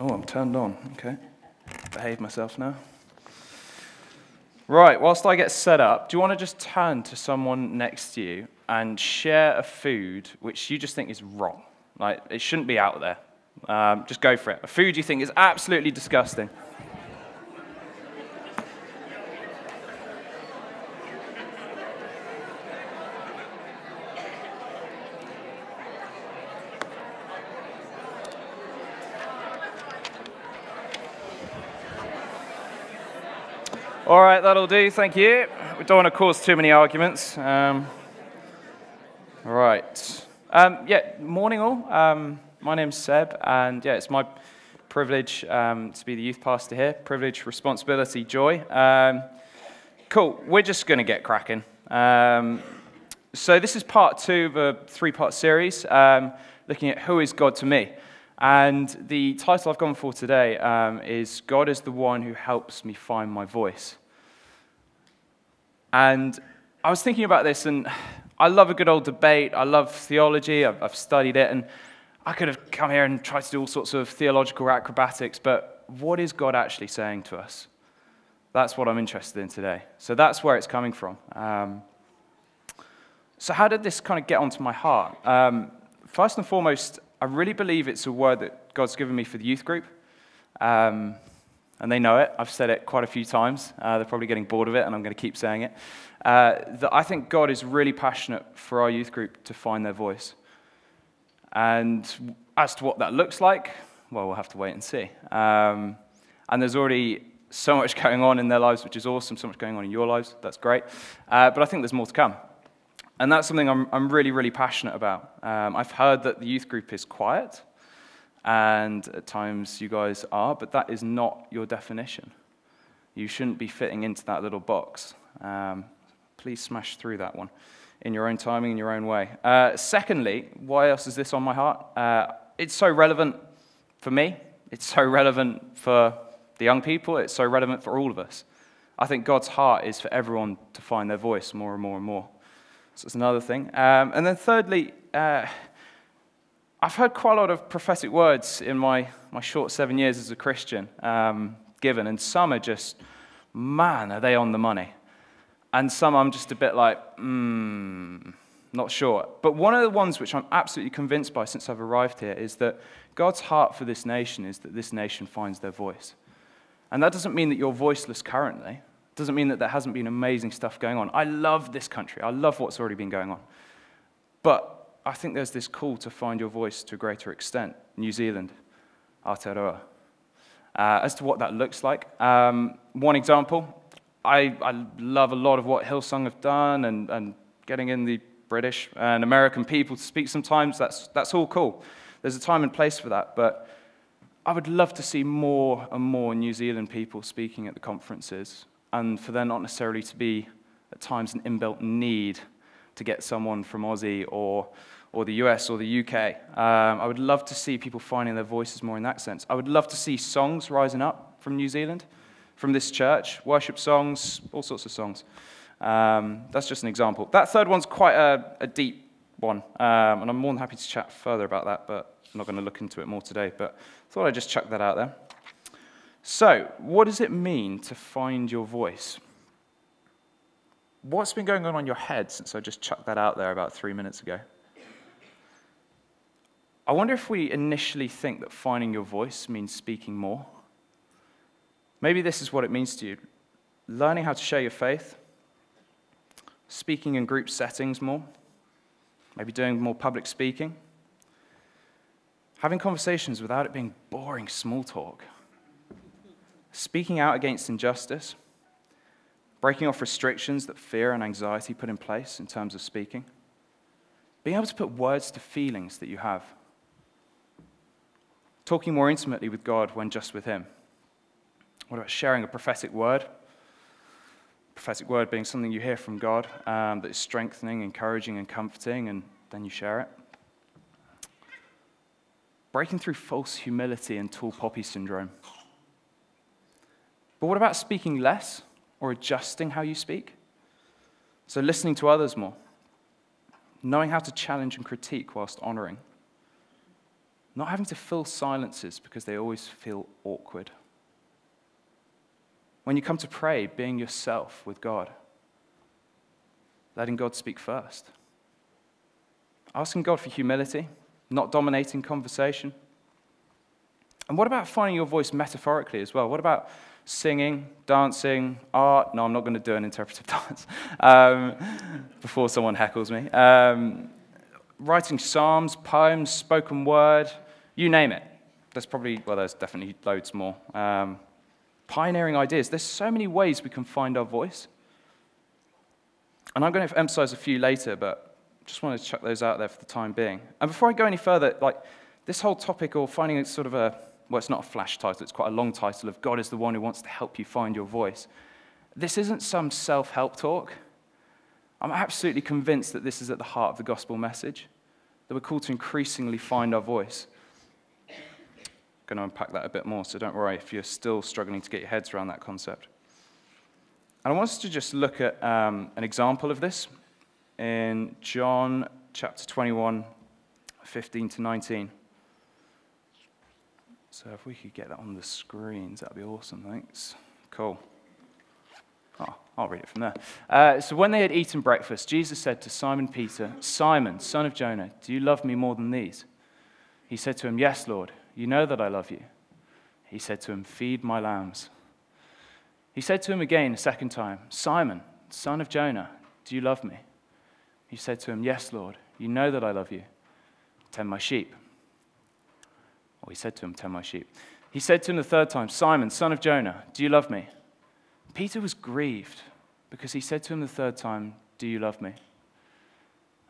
Oh, I'm turned on. Okay. Behave myself now. Right, whilst I get set up, do you want to just turn to someone next to you and share a food which you just think is wrong? Like, it shouldn't be out there. Um, just go for it. A food you think is absolutely disgusting. All right, that'll do. Thank you. We don't want to cause too many arguments. Um, right. Um, yeah, morning all. Um, my name's Seb, and yeah, it's my privilege um, to be the youth pastor here. Privilege, responsibility, joy. Um, cool. We're just going to get cracking. Um, so this is part two of a three-part series looking at who is God to me. And the title I've gone for today um, is God is the one who helps me find my voice. And I was thinking about this, and I love a good old debate. I love theology, I've, I've studied it, and I could have come here and tried to do all sorts of theological acrobatics, but what is God actually saying to us? That's what I'm interested in today. So that's where it's coming from. Um, so, how did this kind of get onto my heart? Um, first and foremost, I really believe it's a word that God's given me for the youth group. Um, and they know it. I've said it quite a few times. Uh, they're probably getting bored of it, and I'm going to keep saying it. Uh, that I think God is really passionate for our youth group to find their voice. And as to what that looks like, well, we'll have to wait and see. Um, and there's already so much going on in their lives, which is awesome, so much going on in your lives. That's great. Uh, but I think there's more to come. And that's something I'm, I'm really, really passionate about. Um, I've heard that the youth group is quiet, and at times you guys are, but that is not your definition. You shouldn't be fitting into that little box. Um, please smash through that one in your own timing, in your own way. Uh, secondly, why else is this on my heart? Uh, it's so relevant for me, it's so relevant for the young people, it's so relevant for all of us. I think God's heart is for everyone to find their voice more and more and more. So that's another thing. Um, and then thirdly, uh, I've heard quite a lot of prophetic words in my, my short seven years as a Christian um, given, and some are just, man, are they on the money? And some I'm just a bit like, hmm, not sure. But one of the ones which I'm absolutely convinced by since I've arrived here is that God's heart for this nation is that this nation finds their voice. And that doesn't mean that you're voiceless currently doesn't mean that there hasn't been amazing stuff going on. I love this country. I love what's already been going on. But I think there's this call to find your voice to a greater extent. New Zealand, Aotearoa. Uh, as to what that looks like, um, one example, I, I, love a lot of what Hillsong have done and, and getting in the British and American people to speak sometimes. That's, that's all cool. There's a time and place for that. But I would love to see more and more New Zealand people speaking at the conferences and for there not necessarily to be at times an inbuilt need to get someone from Aussie or, or the US or the UK. Um, I would love to see people finding their voices more in that sense. I would love to see songs rising up from New Zealand, from this church, worship songs, all sorts of songs. Um, that's just an example. That third one's quite a, a deep one, um, and I'm more than happy to chat further about that, but I'm not going to look into it more today. But I thought I'd just chuck that out there. So, what does it mean to find your voice? What's been going on on your head since I just chucked that out there about three minutes ago? I wonder if we initially think that finding your voice means speaking more. Maybe this is what it means to you learning how to share your faith, speaking in group settings more, maybe doing more public speaking, having conversations without it being boring small talk speaking out against injustice, breaking off restrictions that fear and anxiety put in place in terms of speaking, being able to put words to feelings that you have, talking more intimately with God when just with Him. What about sharing a prophetic word? Prophetic word being something you hear from God um, that is strengthening, encouraging, and comforting, and then you share it. Breaking through false humility and tall poppy syndrome. But what about speaking less or adjusting how you speak? So, listening to others more, knowing how to challenge and critique whilst honoring, not having to fill silences because they always feel awkward. When you come to pray, being yourself with God, letting God speak first. Asking God for humility, not dominating conversation. And what about finding your voice metaphorically as well? What about singing, dancing, art? No, I'm not going to do an interpretive dance um, before someone heckles me. Um, writing psalms, poems, spoken word, you name it. There's probably, well, there's definitely loads more. Um, pioneering ideas. There's so many ways we can find our voice. And I'm going to emphasize a few later, but just wanted to chuck those out there for the time being. And before I go any further, like this whole topic or finding sort of a, well, it's not a flash title, it's quite a long title of God is the one who wants to help you find your voice. This isn't some self help talk. I'm absolutely convinced that this is at the heart of the gospel message, that we're called to increasingly find our voice I'm going to unpack that a bit more, so don't worry if you're still struggling to get your heads around that concept. And I want us to just look at um, an example of this in John chapter 21, 15 to 19. So if we could get that on the screens, that'd be awesome. Thanks. Cool. Oh, I'll read it from there. Uh, so when they had eaten breakfast, Jesus said to Simon Peter, Simon, son of Jonah, do you love me more than these? He said to him, Yes, Lord. You know that I love you. He said to him, Feed my lambs. He said to him again a second time, Simon, son of Jonah, do you love me? He said to him, Yes, Lord. You know that I love you. Tend my sheep. Or he said to him, Tend my sheep. He said to him the third time, Simon, son of Jonah, do you love me? Peter was grieved because he said to him the third time, Do you love me?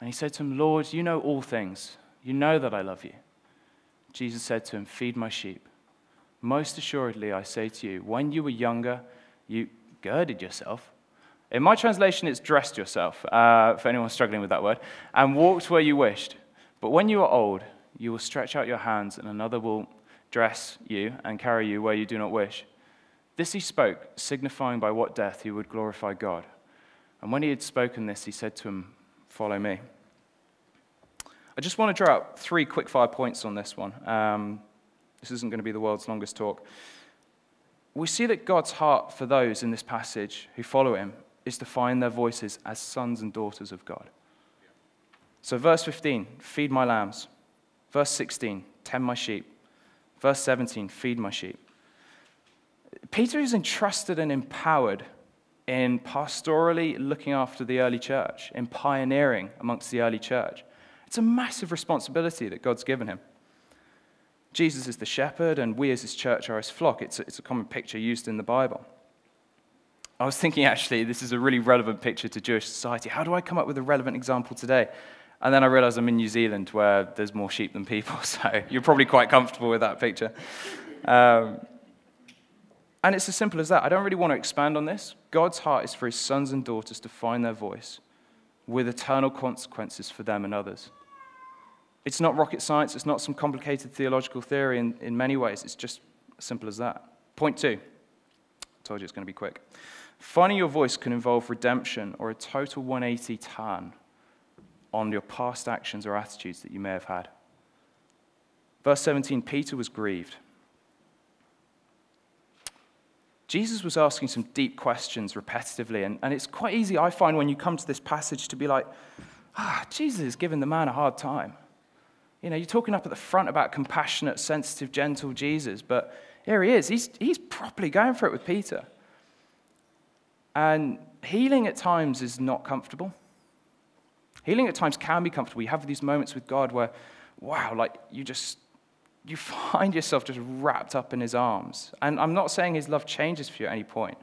And he said to him, Lord, you know all things. You know that I love you. Jesus said to him, Feed my sheep. Most assuredly, I say to you, when you were younger, you girded yourself. In my translation, it's dressed yourself, uh, for anyone struggling with that word, and walked where you wished. But when you are old, you will stretch out your hands, and another will dress you and carry you where you do not wish. This he spoke, signifying by what death he would glorify God. And when he had spoken this, he said to him, Follow me. I just want to draw out three quick fire points on this one. Um, this isn't going to be the world's longest talk. We see that God's heart for those in this passage who follow him is to find their voices as sons and daughters of God. So, verse 15, feed my lambs. Verse 16, tend my sheep. Verse 17, feed my sheep. Peter is entrusted and empowered in pastorally looking after the early church, in pioneering amongst the early church. It's a massive responsibility that God's given him. Jesus is the shepherd, and we as his church are his flock. It's a, it's a common picture used in the Bible. I was thinking, actually, this is a really relevant picture to Jewish society. How do I come up with a relevant example today? And then I realized I'm in New Zealand where there's more sheep than people, so you're probably quite comfortable with that picture. Um, and it's as simple as that. I don't really want to expand on this. God's heart is for his sons and daughters to find their voice with eternal consequences for them and others. It's not rocket science, it's not some complicated theological theory in, in many ways. It's just as simple as that. Point two. I told you it's going to be quick. Finding your voice can involve redemption or a total 180 turn on your past actions or attitudes that you may have had. Verse 17 Peter was grieved. Jesus was asking some deep questions repetitively, and, and it's quite easy, I find, when you come to this passage to be like, ah, Jesus is giving the man a hard time. You know, you're talking up at the front about compassionate, sensitive, gentle Jesus, but here he is. He's, he's properly going for it with Peter. And healing at times is not comfortable. Healing at times can be comfortable. You have these moments with God where, wow, like you just, you find yourself just wrapped up in his arms. And I'm not saying his love changes for you at any point,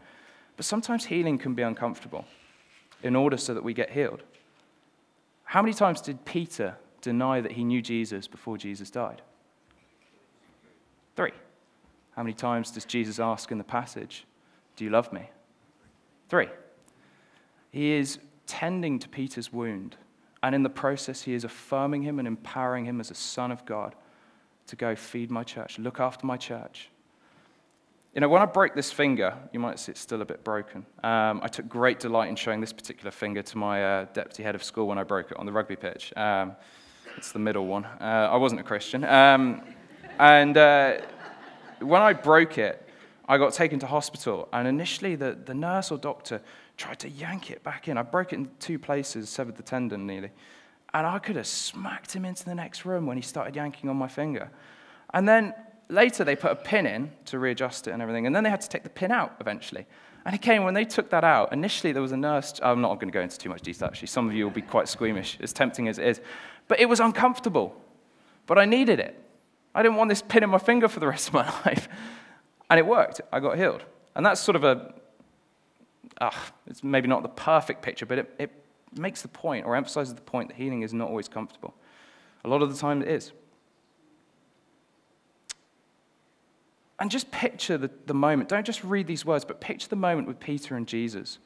but sometimes healing can be uncomfortable in order so that we get healed. How many times did Peter deny that he knew Jesus before Jesus died? Three. How many times does Jesus ask in the passage, Do you love me? Three. He is tending to Peter's wound, and in the process, he is affirming him and empowering him as a son of God to go feed my church, look after my church. You know, when I broke this finger, you might see it's still a bit broken. Um, I took great delight in showing this particular finger to my uh, deputy head of school when I broke it on the rugby pitch. Um, it's the middle one. Uh, I wasn't a Christian. Um, And uh, when I broke it, I got taken to hospital. And initially, the, the nurse or doctor tried to yank it back in. I broke it in two places, severed the tendon nearly. And I could have smacked him into the next room when he started yanking on my finger. And then later, they put a pin in to readjust it and everything. And then they had to take the pin out eventually. And again, when they took that out, initially there was a nurse. I'm not going to go into too much detail, actually. Some of you will be quite squeamish, as tempting as it is. But it was uncomfortable. But I needed it. I didn't want this pin in my finger for the rest of my life. And it worked. I got healed. And that's sort of a, it's maybe not the perfect picture, but it, it makes the point or emphasizes the point that healing is not always comfortable. A lot of the time it is. And just picture the, the moment. Don't just read these words, but picture the moment with Peter and Jesus,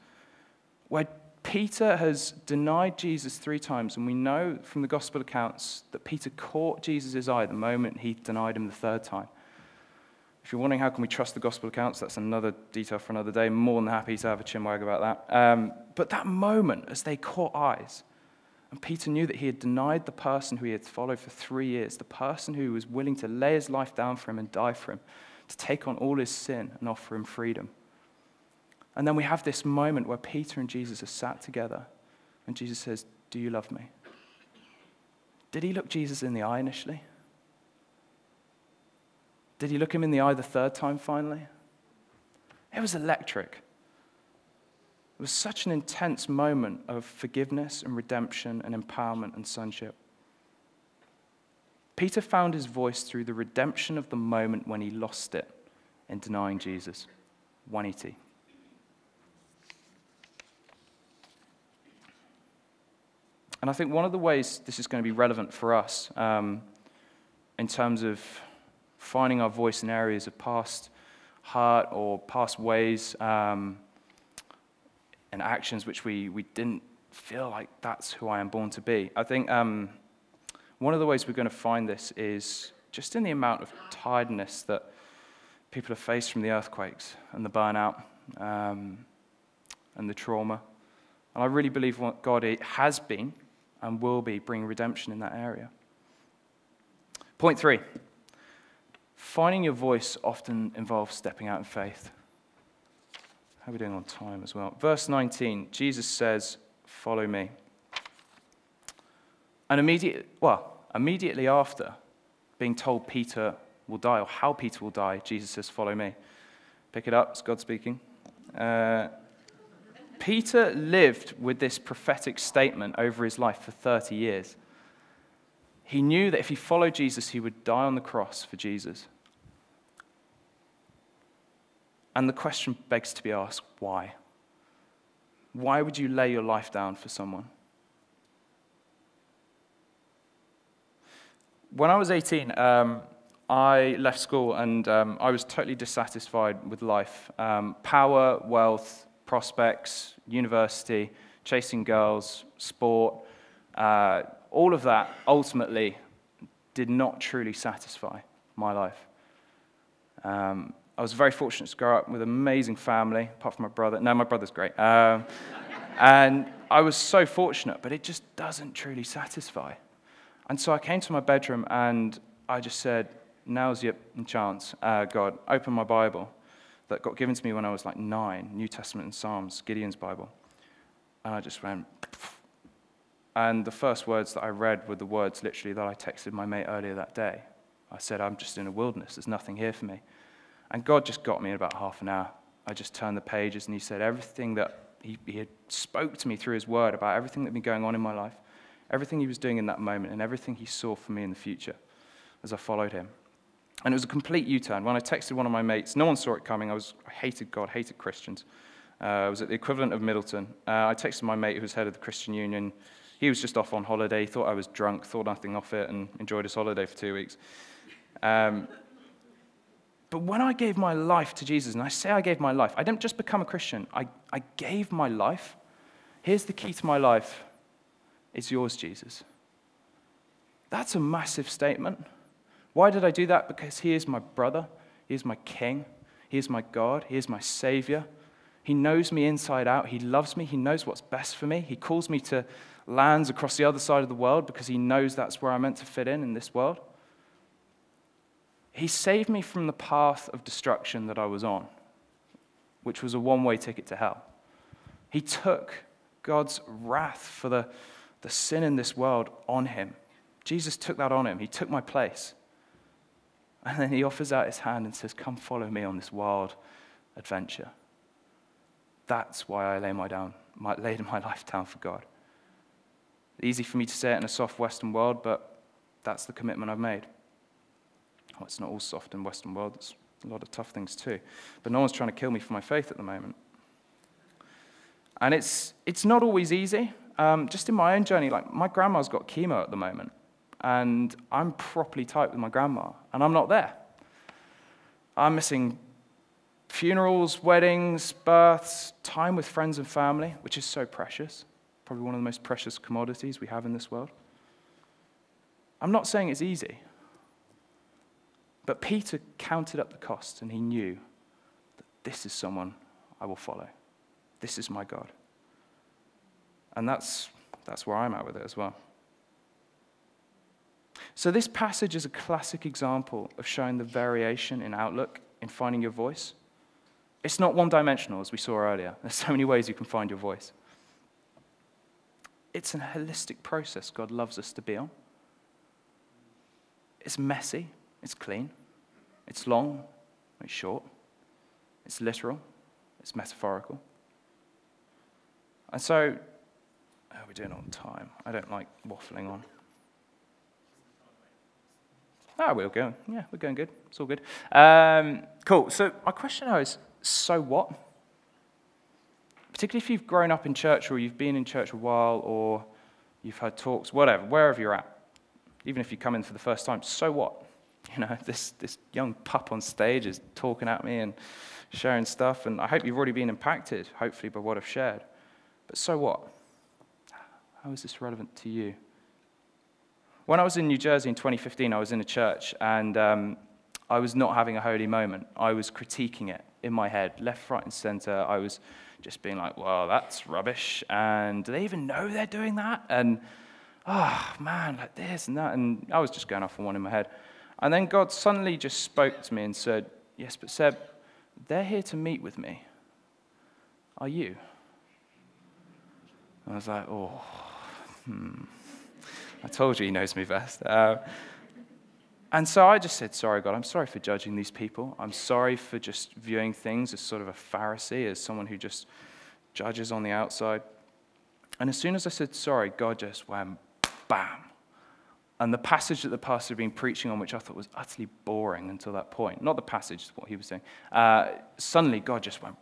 where Peter has denied Jesus three times, and we know from the gospel accounts that Peter caught Jesus' eye the moment he denied him the third time. If you're wondering how can we trust the gospel accounts, that's another detail for another day. More than happy to have a chinwag about that. Um, but that moment, as they caught eyes, and Peter knew that he had denied the person who he had followed for three years, the person who was willing to lay his life down for him and die for him, to take on all his sin and offer him freedom. And then we have this moment where Peter and Jesus are sat together, and Jesus says, Do you love me? Did he look Jesus in the eye initially? Did he look him in the eye the third time finally? It was electric. It was such an intense moment of forgiveness and redemption and empowerment and sonship. Peter found his voice through the redemption of the moment when he lost it in denying Jesus. 180. And I think one of the ways this is going to be relevant for us um, in terms of finding our voice in areas of past hurt or past ways um, and actions which we, we didn't feel like that's who I am born to be. I think um, one of the ways we're going to find this is just in the amount of tiredness that people have faced from the earthquakes and the burnout um, and the trauma. And I really believe what God has been and will be bringing redemption in that area. Point three Finding your voice often involves stepping out in faith. How are we doing on time as well? Verse 19, Jesus says, Follow me. And immediately, well, immediately after being told Peter will die, or how Peter will die, Jesus says, Follow me. Pick it up, it's God speaking. Uh, Peter lived with this prophetic statement over his life for 30 years. He knew that if he followed Jesus, he would die on the cross for Jesus. And the question begs to be asked why? Why would you lay your life down for someone? When I was 18, um, I left school and um, I was totally dissatisfied with life. Um, power, wealth, prospects, university, chasing girls, sport. Uh, all of that ultimately did not truly satisfy my life. Um, I was very fortunate to grow up with an amazing family, apart from my brother. No, my brother's great. Um, and I was so fortunate, but it just doesn't truly satisfy. And so I came to my bedroom and I just said, Now's your chance, uh, God. Open my Bible that got given to me when I was like nine New Testament and Psalms, Gideon's Bible. And I just went, and the first words that I read were the words literally that I texted my mate earlier that day. I said, I'm just in a wilderness, there's nothing here for me. And God just got me in about half an hour. I just turned the pages and He said everything that He, he had spoke to me through His word about everything that had been going on in my life, everything He was doing in that moment, and everything He saw for me in the future as I followed Him. And it was a complete U turn. When I texted one of my mates, no one saw it coming. I, was, I hated God, hated Christians. Uh, I was at the equivalent of Middleton. Uh, I texted my mate who was head of the Christian Union he was just off on holiday, thought I was drunk, thought nothing of it, and enjoyed his holiday for two weeks. Um, but when I gave my life to Jesus, and I say I gave my life, I didn't just become a Christian, I, I gave my life. Here's the key to my life it's yours, Jesus. That's a massive statement. Why did I do that? Because He is my brother, He is my king, He is my God, He is my Savior. He knows me inside out. He loves me. He knows what's best for me. He calls me to lands across the other side of the world because he knows that's where I'm meant to fit in in this world. He saved me from the path of destruction that I was on, which was a one way ticket to hell. He took God's wrath for the, the sin in this world on him. Jesus took that on him. He took my place. And then he offers out his hand and says, Come follow me on this wild adventure. That's why I lay my, down, my, laid my life down for God. Easy for me to say it in a soft Western world, but that's the commitment I've made. Well, it's not all soft in Western world. There's a lot of tough things too. But no one's trying to kill me for my faith at the moment. And it's, it's not always easy. Um, just in my own journey, like my grandma's got chemo at the moment, and I'm properly tight with my grandma, and I'm not there. I'm missing funerals, weddings, births, time with friends and family, which is so precious. Probably one of the most precious commodities we have in this world. I'm not saying it's easy. But Peter counted up the cost and he knew that this is someone I will follow. This is my God. And that's, that's where I'm at with it as well. So, this passage is a classic example of showing the variation in outlook in finding your voice. It's not one dimensional, as we saw earlier. There's so many ways you can find your voice. It's a holistic process God loves us to be on. It's messy, it's clean, it's long, it's short, it's literal, it's metaphorical. And so, how are we doing on time? I don't like waffling on. Ah, we're going. Yeah, we're going good. It's all good. Um, cool. So, my question now is so what? Particularly if you've grown up in church or you've been in church a while or you've had talks, whatever, wherever you're at. Even if you come in for the first time, so what? You know, this, this young pup on stage is talking at me and sharing stuff, and I hope you've already been impacted, hopefully, by what I've shared. But so what? How is this relevant to you? When I was in New Jersey in 2015, I was in a church, and um, I was not having a holy moment. I was critiquing it in my head, left, right, and center. I was just being like, well, that's rubbish. And do they even know they're doing that? And, oh, man, like this and that. And I was just going off on one in my head. And then God suddenly just spoke to me and said, Yes, but Seb, they're here to meet with me. Are you? And I was like, Oh, hmm. I told you he knows me best. Uh, and so I just said, Sorry, God, I'm sorry for judging these people. I'm sorry for just viewing things as sort of a Pharisee, as someone who just judges on the outside. And as soon as I said sorry, God just went bam and the passage that the pastor had been preaching on, which I thought was utterly boring until that point, not the passage, what he was saying, uh, suddenly God just went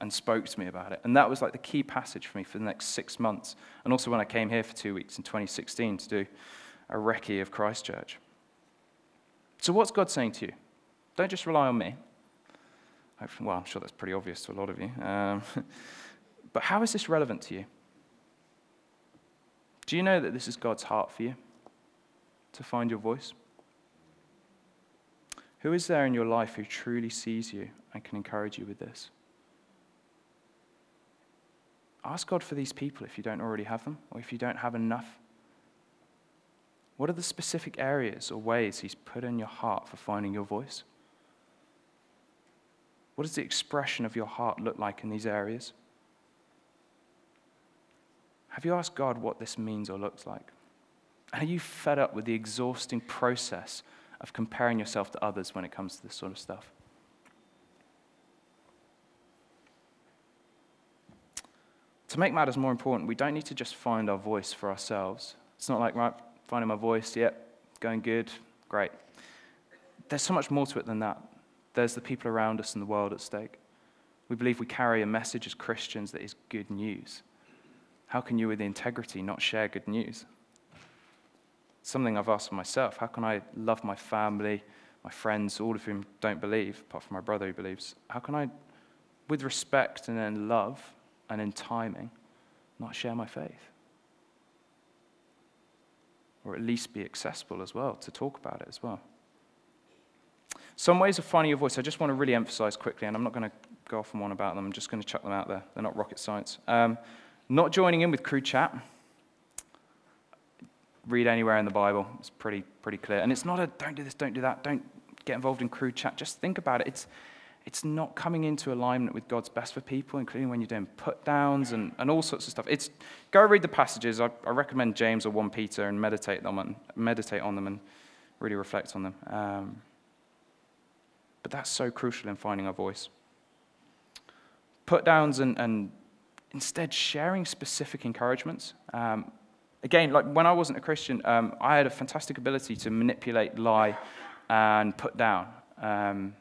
and spoke to me about it. And that was like the key passage for me for the next six months. And also when I came here for two weeks in 2016 to do a recce of Christchurch. So, what's God saying to you? Don't just rely on me. Well, I'm sure that's pretty obvious to a lot of you. Um, but how is this relevant to you? Do you know that this is God's heart for you? to find your voice? Who is there in your life who truly sees you and can encourage you with this? Ask God for these people if you don't already have them or if you don't have enough. What are the specific areas or ways He's put in your heart for finding your voice? What does the expression of your heart look like in these areas? Have you asked God what this means or looks like? Are you fed up with the exhausting process of comparing yourself to others when it comes to this sort of stuff? To make matters more important, we don't need to just find our voice for ourselves. It's not like, right, finding my voice, yep, going good, great. There's so much more to it than that. There's the people around us and the world at stake. We believe we carry a message as Christians that is good news. How can you, with integrity, not share good news? something I've asked myself. How can I love my family, my friends, all of whom don't believe, apart from my brother who believes? How can I, with respect and in love and in timing, not share my faith? Or at least be accessible as well, to talk about it as well. Some ways of finding your voice, I just want to really emphasize quickly, and I'm not going to go off on one about them, I'm just going to chuck them out there. They're not rocket science. Um, not joining in with crew chat read anywhere in the Bible. It's pretty, pretty clear. And it's not a don't do this, don't do that, don't get involved in crew chat, just think about it. It's, it's not coming into alignment with God's best for people, including when you're doing put downs and, and all sorts of stuff. It's, go read the passages. I, I recommend James or 1 Peter and meditate, them and, meditate on them and really reflect on them. Um, but that's so crucial in finding our voice. Put downs and, and instead sharing specific encouragements. Um, again, like when I wasn't a Christian, um, I had a fantastic ability to manipulate, lie, and put down. Um,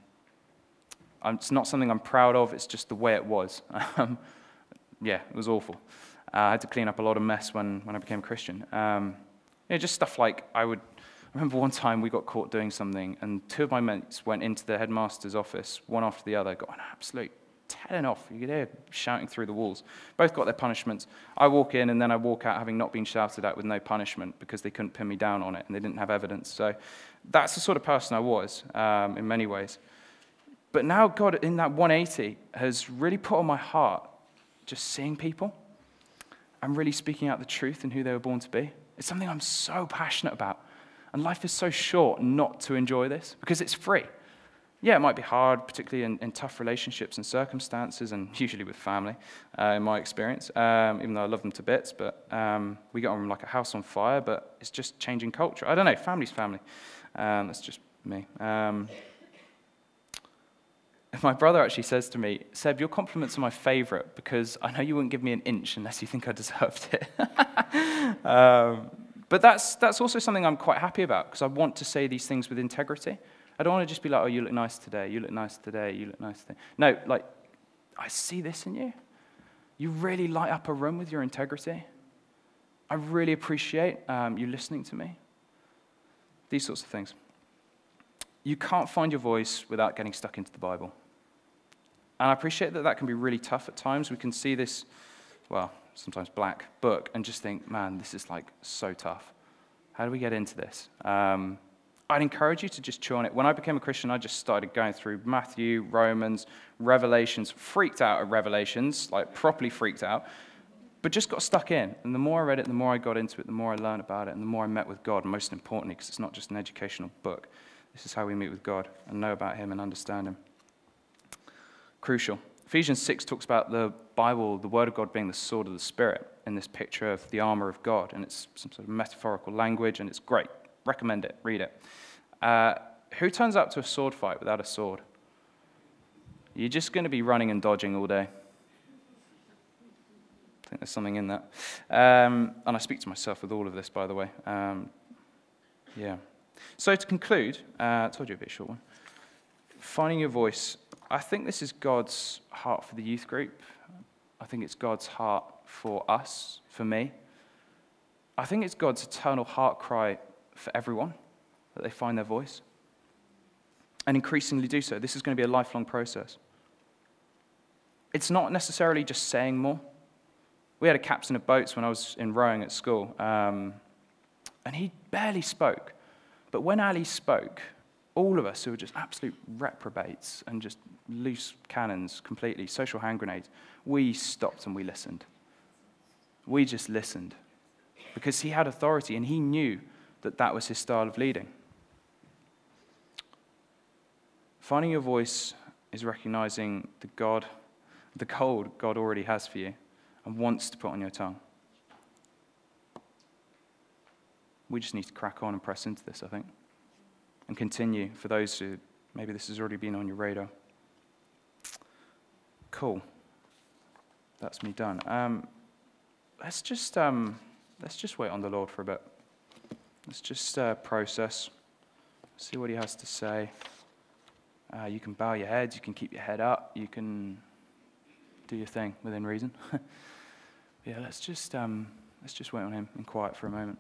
it's not something I'm proud of, it's just the way it was. Um, yeah, it was awful. Uh, I had to clean up a lot of mess when, when I became a Christian. Um, you know, just stuff like I would. I remember one time we got caught doing something, and two of my mates went into the headmaster's office, one after the other, got an absolute telling off. You could hear shouting through the walls. Both got their punishments. I walk in, and then I walk out having not been shouted at with no punishment because they couldn't pin me down on it and they didn't have evidence. So that's the sort of person I was um, in many ways. But now God, in that 180, has really put on my heart just seeing people and really speaking out the truth and who they were born to be. It's something I'm so passionate about. And life is so short not to enjoy this because it's free. Yeah, it might be hard, particularly in, in tough relationships and circumstances, and usually with family, uh, in my experience, um, even though I love them to bits. But um, we get on like a house on fire, but it's just changing culture. I don't know, family's family. Um, that's just me. Um, my brother actually says to me, Seb, your compliments are my favorite because I know you wouldn't give me an inch unless you think I deserved it. um, but that's, that's also something I'm quite happy about because I want to say these things with integrity. I don't want to just be like, oh, you look nice today, you look nice today, you look nice today. No, like, I see this in you. You really light up a room with your integrity. I really appreciate um, you listening to me. These sorts of things. You can't find your voice without getting stuck into the Bible. And I appreciate that that can be really tough at times. We can see this, well, sometimes black book and just think, man, this is like so tough. How do we get into this? Um, I'd encourage you to just chew on it. When I became a Christian, I just started going through Matthew, Romans, Revelations, freaked out at Revelations, like properly freaked out, but just got stuck in. And the more I read it, the more I got into it, the more I learned about it, and the more I met with God, most importantly, because it's not just an educational book. This is how we meet with God and know about Him and understand Him crucial. Ephesians 6 talks about the Bible, the Word of God, being the sword of the Spirit in this picture of the armor of God. And it's some sort of metaphorical language, and it's great. Recommend it, read it. Uh, who turns up to a sword fight without a sword? You're just going to be running and dodging all day. I think there's something in that. Um, and I speak to myself with all of this, by the way. Um, yeah. So to conclude, uh, I told you a bit short one. Finding your voice I think this is God's heart for the youth group. I think it's God's heart for us, for me. I think it's God's eternal heart cry for everyone that they find their voice and increasingly do so. This is going to be a lifelong process. It's not necessarily just saying more. We had a captain of boats when I was in rowing at school, um, and he barely spoke. But when Ali spoke, all of us who were just absolute reprobates and just loose cannons completely, social hand grenades, we stopped and we listened. We just listened because he had authority and he knew that that was his style of leading. Finding your voice is recognizing the God, the gold God already has for you and wants to put on your tongue. We just need to crack on and press into this, I think and continue for those who maybe this has already been on your radar. Cool. That's me done. Um, let's just um, let's just wait on the Lord for a bit. Let's just uh, process, see what He has to say. Uh, you can bow your heads. You can keep your head up. You can do your thing within reason. yeah, let's just um, let's just wait on Him in quiet for a moment.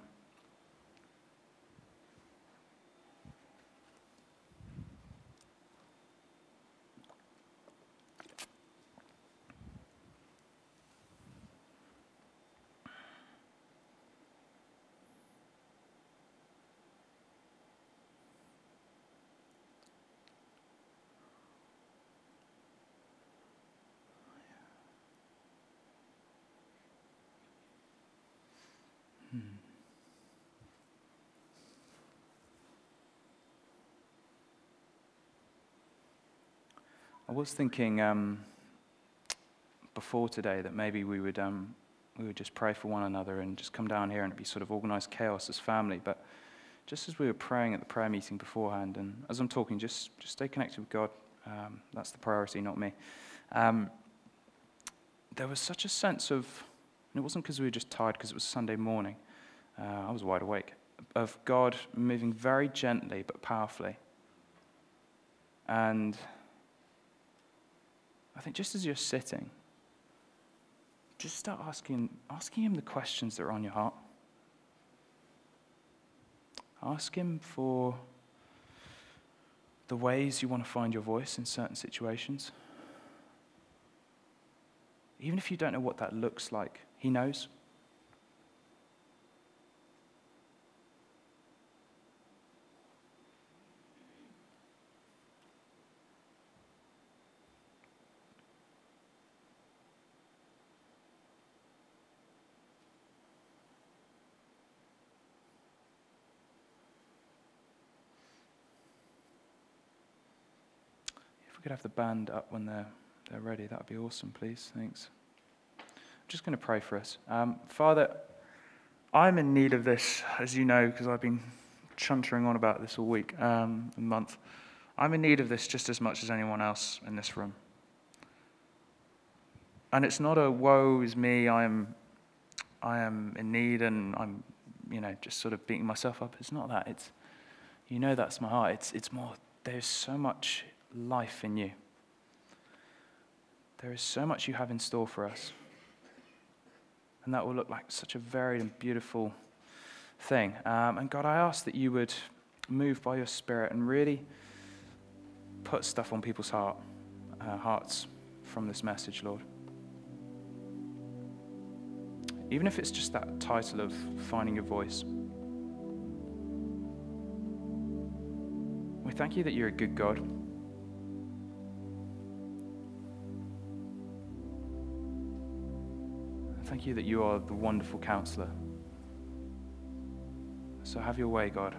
I was thinking um, before today that maybe we would, um, we would just pray for one another and just come down here and it'd be sort of organized chaos as family. But just as we were praying at the prayer meeting beforehand, and as I'm talking, just, just stay connected with God. Um, that's the priority, not me. Um, there was such a sense of, and it wasn't because we were just tired because it was Sunday morning, uh, I was wide awake, of God moving very gently but powerfully. And I think just as you're sitting, just start asking, asking Him the questions that are on your heart. Ask Him for the ways you want to find your voice in certain situations. Even if you don't know what that looks like, He knows. We could have the band up when they're, they're ready, that would be awesome, please. Thanks. I'm just going to pray for us. Um, Father, I'm in need of this, as you know, because I've been chuntering on about this all week, um, month. I'm in need of this just as much as anyone else in this room. And it's not a woe is me, I am, I am in need and I'm, you know, just sort of beating myself up. It's not that. It's, you know, that's my heart. It's, it's more, there's so much life in you. There is so much you have in store for us. And that will look like such a varied and beautiful thing. Um, and God, I ask that you would move by your Spirit and really put stuff on people's heart, uh, hearts from this message, Lord. Even if it's just that title of finding your voice. We thank you that you're a good God. Thank you that you are the wonderful counselor. So have your way, God.